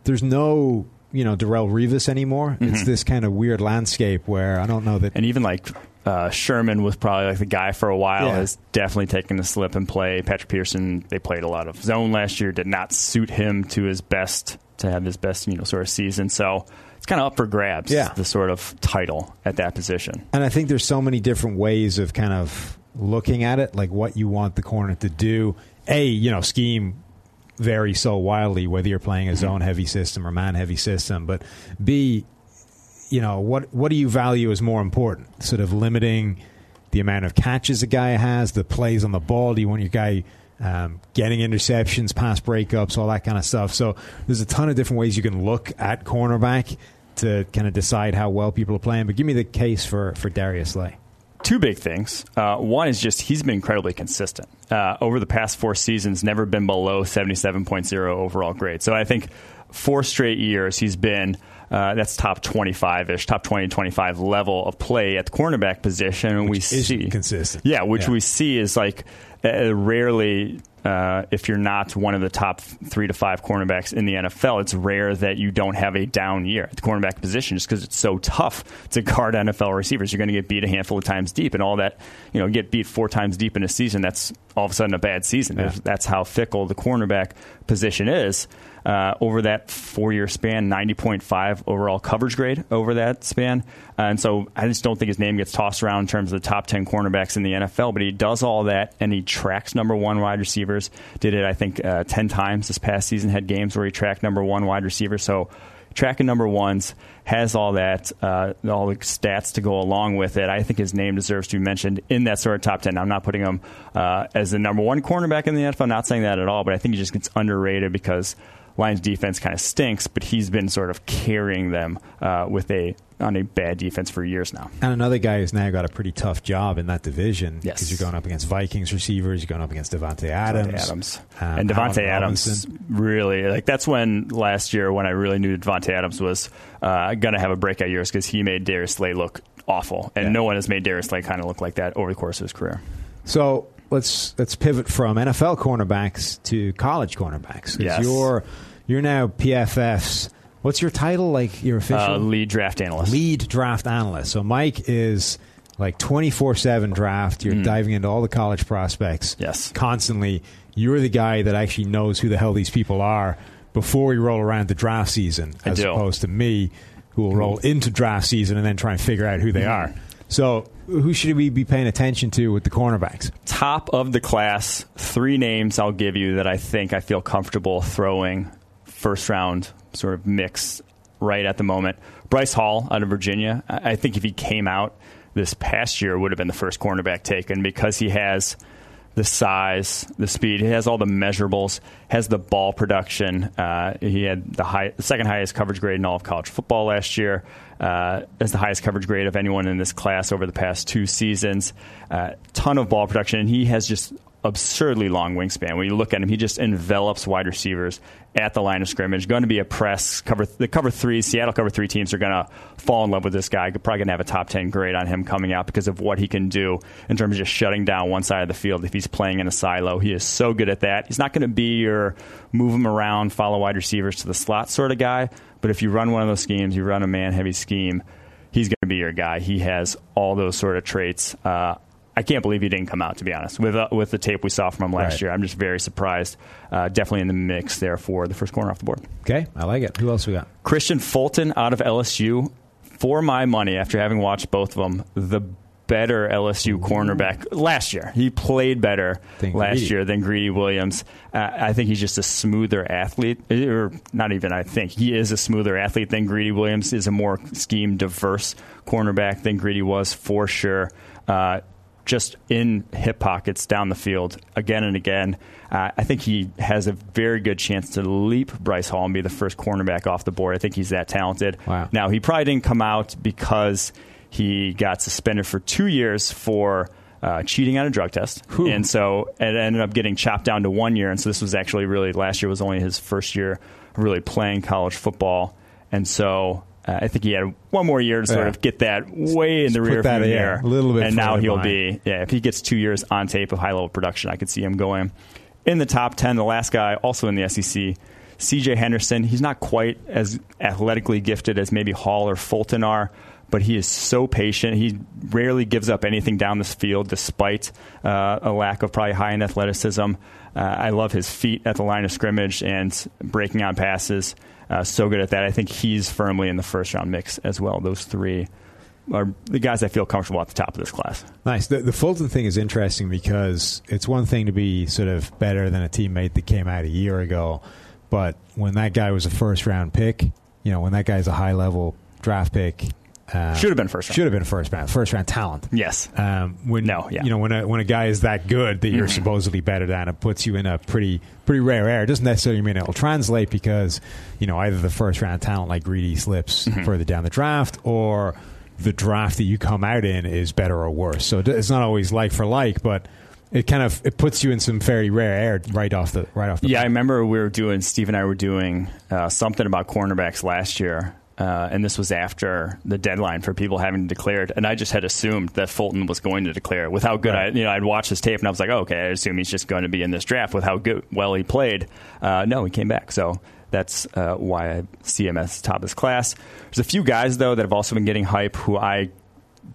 there's no, you know, Darrelle Revis anymore. It's this kind of weird landscape where I don't know that. And even like uh, Sherman was probably like the guy for a while. Yeah. Has definitely taken the slip and play. Patrick Peterson, they played a lot of zone last year. Did not suit him to his best to have his best you know sort of season. So it's kind of up for grabs. Yeah. the sort of title at that position. And I think there's so many different ways of kind of looking at it, like what you want the corner to do. A, you know, scheme varies so wildly whether you're playing a zone heavy system or man heavy system. But B, you know, what what do you value as more important? Sort of limiting the amount of catches a guy has, the plays on the ball. Do you want your guy um, getting interceptions, pass breakups, all that kind of stuff? So there's a ton of different ways you can look at cornerback to kind of decide how well people are playing. But give me the case for for Darius Slay. Two big things. Uh, one is just he's been incredibly consistent uh, over the past four seasons. Never been below seventy seven point zero overall grade. So I think four straight years he's been. Uh, that's top 25 ish, top 20, 25 level of play at the cornerback position. And we see consistent. Yeah, which Yeah. we see is like uh, rarely, uh, if you're not one of the top three to five cornerbacks in the NFL, it's rare that you don't have a down year at the cornerback position just because it's so tough to guard NFL receivers. You're going to get beat a handful of times deep, and all that, you know, get beat four times deep in a season, that's all of a sudden a bad season. Yeah. That's how fickle the cornerback position is. Uh, over that four year span, 90.5 overall coverage grade over that span. Uh, and so I just don't think his name gets tossed around in terms of the top 10 cornerbacks in the NFL, but he does all that and he tracks number one wide receivers. Did it, I think, uh, 10 times this past season, had games where he tracked number one wide receiver. So tracking number ones has all that, uh, all the stats to go along with it. I think his name deserves to be mentioned in that sort of top 10. I'm not putting him uh, as the number one cornerback in the NFL, not saying that at all, but I think he just gets underrated because Lions defense kind of stinks, but he's been sort of carrying them uh, with a on a bad defense for years now. And another guy who's now got a pretty tough job in that division Yes. because you're going up against Vikings receivers, you're going up against Davante Adams, Davante Adams. um, and Davante Allen Adams Robinson. really like that's when last year when I really knew Davante Adams was uh, going to have a breakout years because he made Darius Slay look awful, and Yeah. no one has made Darius Slay kind of look like that over the course of his career. So let's let's pivot from NFL cornerbacks to college cornerbacks. Yes. You're you're now PFF's. What's your title? Like your official Uh, lead draft analyst. lead draft analyst. So Mike is like 24/7 draft. You're diving into all the college prospects. Mm. Yes. Constantly. You're the guy that actually knows who the hell these people are before we roll around the draft season as opposed to me who will roll into draft season and then try and figure out who they are. So, who should we be paying attention to with the cornerbacks? top of the class, three names I'll give you that I think I feel comfortable throwing first round sort of mix right at the moment. Bryce Hall out of Virginia. I think if he came out this past year, would have been the first cornerback taken because he has the size, the speed. He has all the measurables. Has the ball production. Uh, he had the, high, second highest coverage grade in all of college football last year. Uh, has the highest coverage grade of anyone in this class over the past two seasons. Uh, ton of ball production, and he has just absurdly long wingspan. When you look at him, he just envelops wide receivers at the line of scrimmage. Going to be a press cover. The cover three, Seattle cover three teams are going to fall in love with this guy. Probably going to have a top ten grade on him coming out because of what he can do in terms of just shutting down one side of the field if he's playing in a silo. He is so good at that. He's not going to be your move him around, follow wide receivers to the slot sort of guy. But if you run one of those schemes, you run a man heavy scheme he's going to be your guy. He has all those sort of traits. Uh, I can't believe he didn't come out. To be honest, with uh, with the tape we saw from him last right. year, I'm just very surprised. Uh, definitely in the mix there for the first corner off the board. Okay, I like it. Who else we got? Kristian Fulton out of LSU. For my money, after having watched both of them, the better LSU cornerback last year. He played better last year than Greedy Williams. Uh, I think he's just a smoother athlete, or not even. I think he is a smoother athlete than Greedy Williams. Is a more scheme diverse cornerback than Greedy was for sure. Uh, just in hip pockets down the field again and again. Uh, I think he has a very good chance to leap Bryce Hall and be the first cornerback off the board. I think he's that talented. Wow. Now, he probably didn't come out because he got suspended for two years for uh, cheating on a drug test, Whew. and so it ended up getting chopped down to one year. And so this was actually really last year was only his first year really playing college football, and so uh, I think he had one more year to sort yeah. of get that way in the rear view mirror. a little bit, and now he'll be yeah. If he gets two years on tape of high level production, I could see him going in the top ten. The last guy, also in the SEC, C.J. Henderson. He's not quite as athletically gifted as maybe Hall or Fulton are, but he is so patient. He rarely gives up anything down this field, despite uh, a lack of probably high in athleticism. Uh, I love his feet at the line of scrimmage and breaking on passes. Uh, so good at that. I think he's firmly in the first round mix as well. Those three are the guys I feel comfortable at the top of this class. Nice. The, the, Fulton thing is interesting because it's one thing to be sort of better than a teammate that came out a year ago, but when that guy was a first round pick, you know, when that guy's a high level draft pick, uh, should have been first. Round. Should have been first round. First round talent. Yes. Um, when no, yeah. you know when a when a guy is that good that you're mm-hmm. supposedly better than, it puts you in a pretty pretty rare air. It doesn't necessarily mean it will translate because you know either the first round talent like Greedy slips mm-hmm. further down the draft, or the draft that you come out in is better or worse. So it's not always like for like, but it kind of it puts you in some very rare air right off the right off the. Yeah, I remember we were doing Steve and I were doing uh, something about cornerbacks last year, uh, and this was after the deadline for people having declared. And I just had assumed that Fulton was going to declare. With how good right. I, you know, I'd watched his tape and I was like, oh, okay, I assume he's just going to be in this draft. With how good, well he played, uh, no, he came back. So that's uh, why I see him as top of his class. There's a few guys though that have also been getting hype who I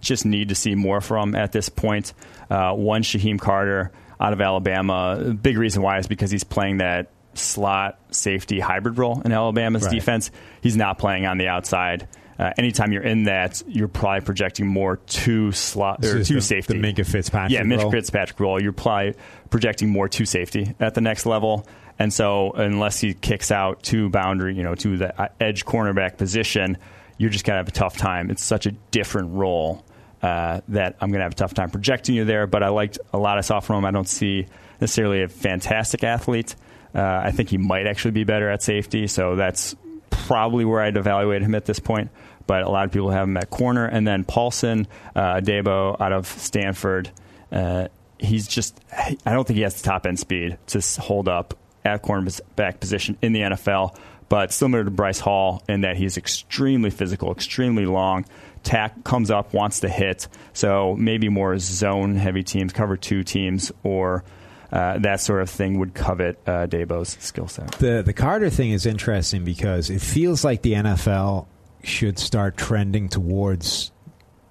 just need to see more from at this point. Uh, one, Shyheim Carter out of Alabama. big reason why is because he's playing that slot safety hybrid role in Alabama's right. defense. He's not playing on the outside. Uh, anytime you're in that, you're probably projecting more to slot or to the, safety. The Minkah Fitzpatrick. Yeah, Minkah role. Fitzpatrick role. You're probably projecting more to safety at the next level. And so, unless he kicks out to boundary, you know, to the edge cornerback position, you're just gonna have a tough time. It's such a different role uh, that I'm gonna have a tough time projecting you there. But I liked a lot of him. I don't see necessarily a fantastic athlete. Uh, I think he might actually be better at safety, so that's probably where I'd evaluate him at this point. But a lot of people have him at corner, and then Paulson uh, Adebo out of Stanford. Uh, he's just I don't think he has the top end speed to hold up at cornerback position in the NFL. But similar to Bryce Hall in that he's extremely physical, extremely long. Tack comes up, wants to hit. So maybe more zone heavy teams, cover two teams, or uh, that sort of thing would covet uh, Adebo's skill set. The the Carter thing is interesting because it feels like the NFL should start trending towards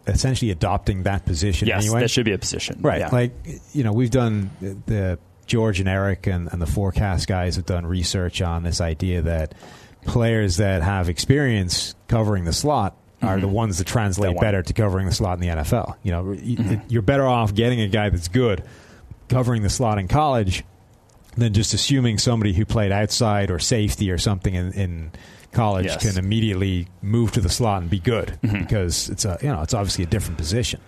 essentially adopting that position. Yes, anyway. that should be a position. Right. Yeah. Like you know, we've done the George and Eric and, and the forecast guys have done research on this idea that players that have experience covering the slot are mm-hmm. the ones that translate that better to covering the slot in the NFL. You know, mm-hmm. you're better off getting a guy that's good covering the slot in college than just assuming somebody who played outside or safety or something in, in college yes. can immediately move to the slot and be good mm-hmm. because it's a you know it's obviously a different position.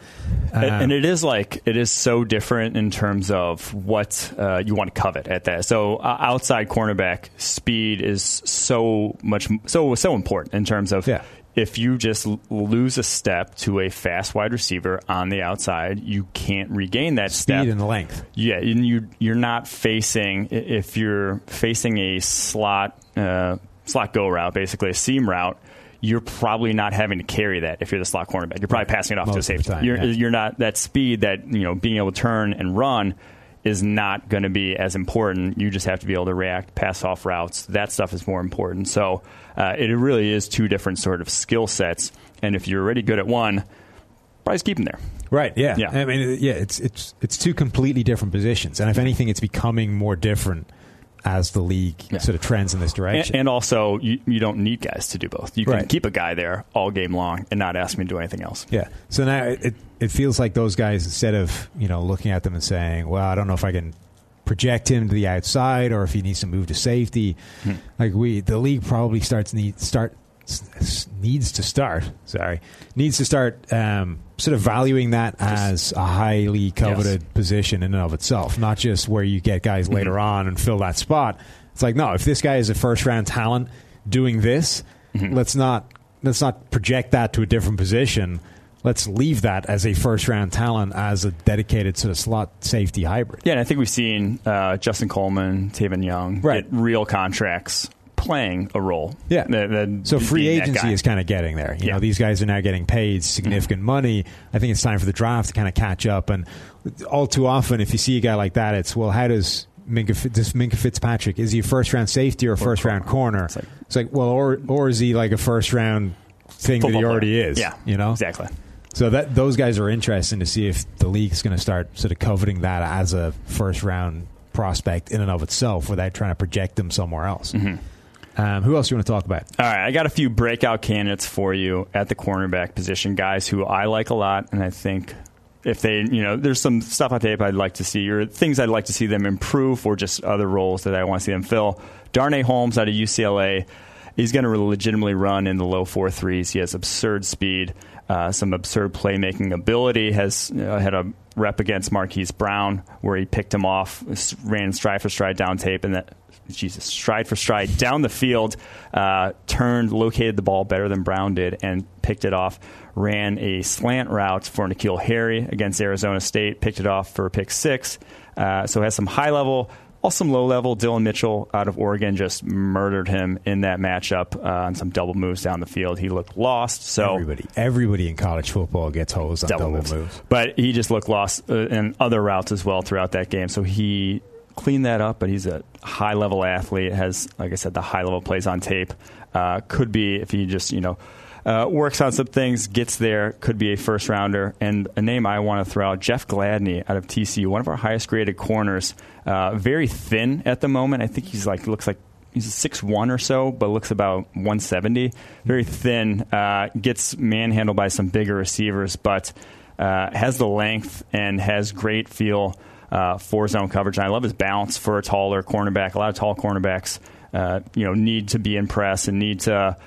Um, and it is like it is so different in terms of what uh, you want to covet at that. So uh, outside cornerback speed is so much so so important in terms of yeah if you just lose a step to a fast wide receiver on the outside, you can't regain that Speed step. and length. Yeah, and you you're not facing if you're facing a slot uh, slot go route, basically a seam route. You're probably not having to carry that if you're the slot cornerback. You're probably passing it off to a safety. time, you're, yeah. you're not that speed that you know being able to turn and run is not going to be as important. You just have to be able to react, pass off routes. That stuff is more important. So uh, it really is two different sort of skill sets. And if you're already good at one, probably just keep them there. Right. Yeah. Yeah. I mean, yeah. It's it's it's two completely different positions, and if anything, it's becoming more different as the league Yeah. sort of trends in this And, direction. and also, you, you don't need guys to do both. You can Right. keep a guy there all game long and not ask him to do anything else. yeah. So now it, it feels like those guys instead of you know looking at them and saying, well, I don't know if I can project him to the outside or if he needs to move to safety. Hmm. Like we, the league probably starts need start needs to start. Sorry, needs to start um, sort of valuing that as a highly coveted position in and of itself, not just where you get guys Mm-hmm. later on and fill that spot. It's like no, if this guy is a first round talent doing this, Mm-hmm. let's not let's not project that to a different position. Let's leave that as a first round talent as a dedicated sort of slot safety hybrid. Yeah, and I think we've seen uh, Justin Coleman, Tavon Young Right. get real contracts playing a role. Yeah. That- that- So free agency is kind of getting there. You Yeah. know, these guys are now getting paid significant money. I think it's time for the draft to kind of catch up. And all too often, if you see a guy like that, it's well, how does Minkah, this Minkah Fitzpatrick is he a first round safety or a first round corner? It's It's like, like- well, or or is he like a first round thing that he Football already is? Yeah, you know exactly. So that those guys are interesting to see if the league's going to start sort of coveting that as a first round prospect in and of itself, without trying to project them somewhere else. Mm-hmm. Um, who else do you want to talk about? All right, I got a few breakout candidates for you at the cornerback position, guys who I like a lot, and I think if they, you know, there's some stuff on tape I'd like to see, or things I'd like to see them improve, or just other roles that I want to see them fill. Darnay Holmes out of UCLA, he's going to legitimately run in the low four threes. He has absurd speed, uh, some absurd playmaking ability. Has uh, had a rep against Marquise Brown where he picked him off, ran stride for stride down tape, and that Jesus, stride for stride down the field, uh, turned, located the ball better than Brown did, and picked it off. Ran a slant route for N'Keal Harry against Arizona State, picked it off for a pick six. Uh, so has some high level, also some low level. Dillon Mitchell out of Oregon just murdered him in that matchup uh, on some double moves down the field. He looked lost. So Everybody, everybody in college football gets hosed on double, moves. but he just looked lost uh, in other routes as well throughout that game. So he cleaned that up, but he's a high level athlete. Has, like I said, the high level plays on tape. Uh, could be if he just you know. Uh, works on some things, gets there, could be a first rounder. And a name I want to throw out Jeff Gladney out of TCU, one of our highest graded corners. Uh, very thin at the moment. I think he's like, looks like he's six one or so, but looks about 170. Very thin. Uh, gets manhandled by some bigger receivers, but uh, has the length and has great feel uh, for zone coverage. And I love his bounce for a taller cornerback. A lot of tall cornerbacks, uh, you know, need to be in press and need to.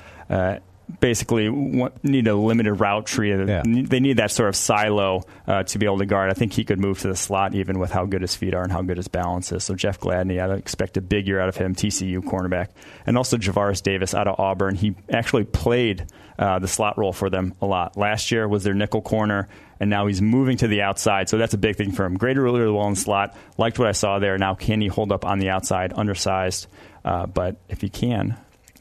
Basically, want, need a limited route tree. Yeah. They need that sort of silo uh, to be able to guard. I think he could move to the slot even with how good his feet are and how good his balance is. So Jeff Gladney, I'd expect a big year out of him, TCU cornerback, and also Javaris Davis out of Auburn. He actually played uh, the slot role for them a lot. Last year was their nickel corner, and now he's moving to the outside. So that's a big thing for him. Greater really well in the slot. Liked what I saw there. Now can he hold up on the outside, undersized? Uh, but if he can,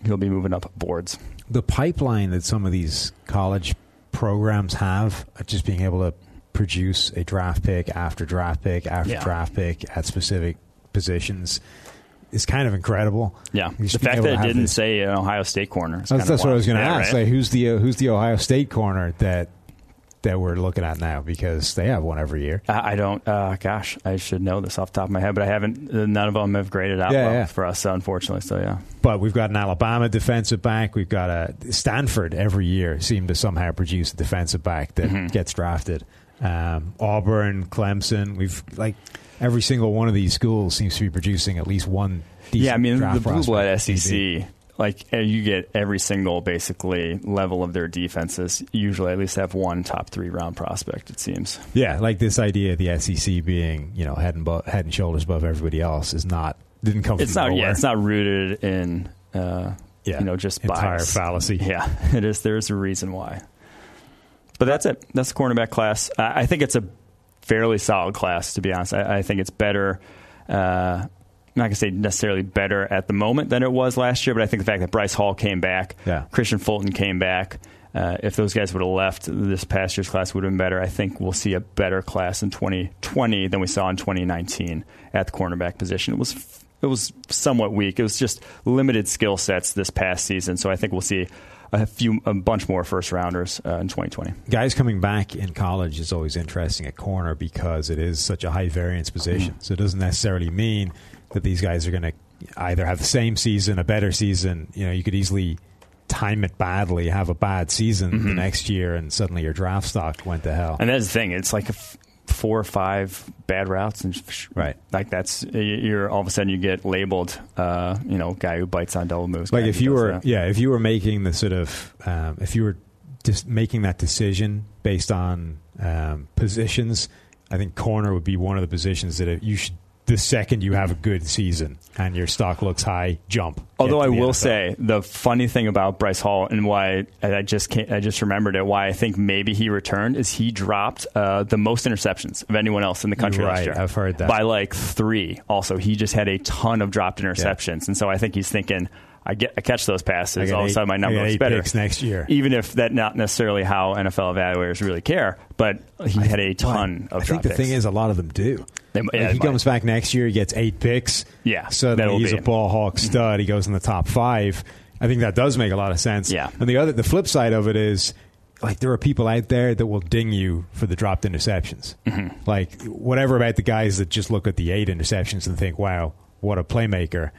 he'll be moving up boards. The pipeline that some of these college programs have, uh, just being able to produce a draft pick after draft pick after Yeah. draft pick at specific positions, is kind of incredible. Yeah, the fact that it didn't this- say an Ohio State corner. That's, that's what I was going to ask. right? Like, who's the uh, who's the Ohio State corner that that we're looking at now? Because they have one every year. I I don't. Uh, gosh, I should know this off the top of my head, but I haven't. uh, None of them have graded out Yeah, well yeah. for us, unfortunately. So yeah, But we've got an Alabama defensive back. We've got a Stanford every year seem to somehow produce a defensive back that Mm-hmm. gets drafted. Um, Auburn, Clemson. We've like every single one of these schools seems to be producing at least one. Decent yeah. I mean, the blue blood SEC, like uh, you get every single basically level of their defenses. Usually, at least have one top three round prospect. It seems. Yeah, like this idea of the SEC being you know head and bo- head and shoulders above everybody else is not didn't come. It's from not. nowhere. Yeah, it's not rooted in. Uh, Yeah, you know, just entire bias. fallacy. Yeah, it is. There's a reason why. But that's it. That's the cornerback class. I I think it's a fairly solid class, to be honest. I, I think it's better. Uh, I'm not going to say necessarily better at the moment than it was last year, but I think the fact that Bryce Hall came back, Yeah. Kristian Fulton came back, uh, if those guys would have left, this past year's class would have been better. I think we'll see a better class in 2020 than we saw in 2019 at the cornerback position. It was it was somewhat weak. It was just limited skill sets this past season, so I think we'll see a few a bunch more first rounders uh, in 2020. Guys coming back in college is always interesting at corner because it is such a high variance position. So it doesn't necessarily mean that these guys are going to either have the same season, a better season. You know, you could easily time it badly, have a bad season the next year, and suddenly your draft stock went to hell. And that's the thing. It's like a f- four or five bad routes, and sh- Right. like that's you're all of a sudden you get labeled, uh, you know, guy who bites on double moves. like if you were that. yeah if you were making the sort of um, if you were just making that decision based on um, positions i think corner would be one of the positions that you should the second you have a good season and your stock looks high jump Although I will NFL. say the funny thing about Bryce Hall and why I just can't, I just remembered it. Why I think maybe he returned is he dropped uh, the most interceptions of anyone else in the country last year. I've heard that. by like three. Also, he just had a ton of dropped interceptions, and so I think he's thinking. I get I catch those passes. All of a sudden, my I number looks better next year. Even if that not necessarily how NFL evaluators really care, but he had a ton I of. think drop the picks. thing is a lot of them do They- yeah, he comes back next year he gets eight picks Yeah, suddenly that'll he's a ball hawk stud he goes in the top five I think that does make a lot of sense Yeah. and the other the flip side of it is like there are people out there that will ding you for the dropped interceptions. Mm-hmm. Like whatever about the guys that just look at the eight interceptions and think, "Wow, what a playmaker."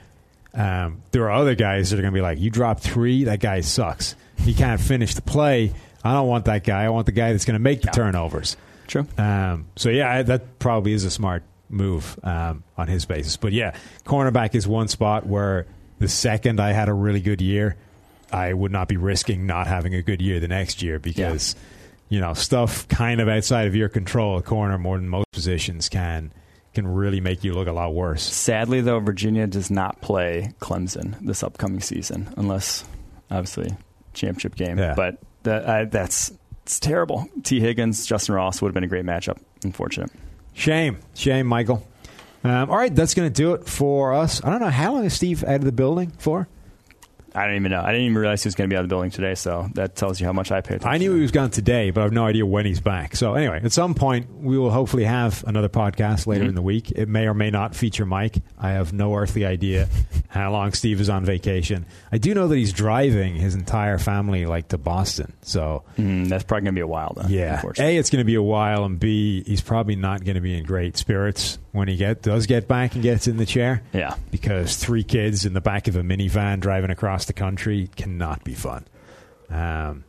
Um, there are other guys that are going to be like, "You dropped three, that guy sucks. He can't finish the play. I don't want that guy. I want the guy that's going to make the turnovers." True. Um, so yeah, I- that probably is a smart move um, on his basis. But yeah, cornerback is one spot where the second I had a really good year, I would not be risking not having a good year the next year because you know stuff kind of outside of your control. A corner more than most positions can can really make you look a lot worse. Sadly, though, Virginia does not play Clemson this upcoming season, unless obviously championship game. Yeah. But that, I, that's it's terrible. Tee Higgins, Justyn Ross would have been a great matchup. Unfortunate. Shame, shame, Michael. Um, all right, that's going to do it for us. I don't know how long is Steve out of the building for. I don't even know. I didn't even realize he was going to be out of the building today. So that tells you how much I paid attention. I knew he was gone today, but I have no idea when he's back. So anyway, at some point we will hopefully have another podcast later in the week. It may or may not feature Mike. I have no earthly idea how long Steve is on vacation. I do know that he's driving his entire family like to Boston. So Mm, that's probably going to be a while, though. yeah, a it's going to be a while, and b he's probably not going to be in great spirits when he get does get back and gets in the chair. Yeah. because three kids in the back of a minivan driving across the country cannot be fun. Um,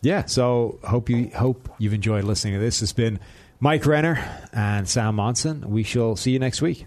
yeah, so hope you hope you've enjoyed listening to this. It's been Mike Renner and Sam Monson. We shall see you next week.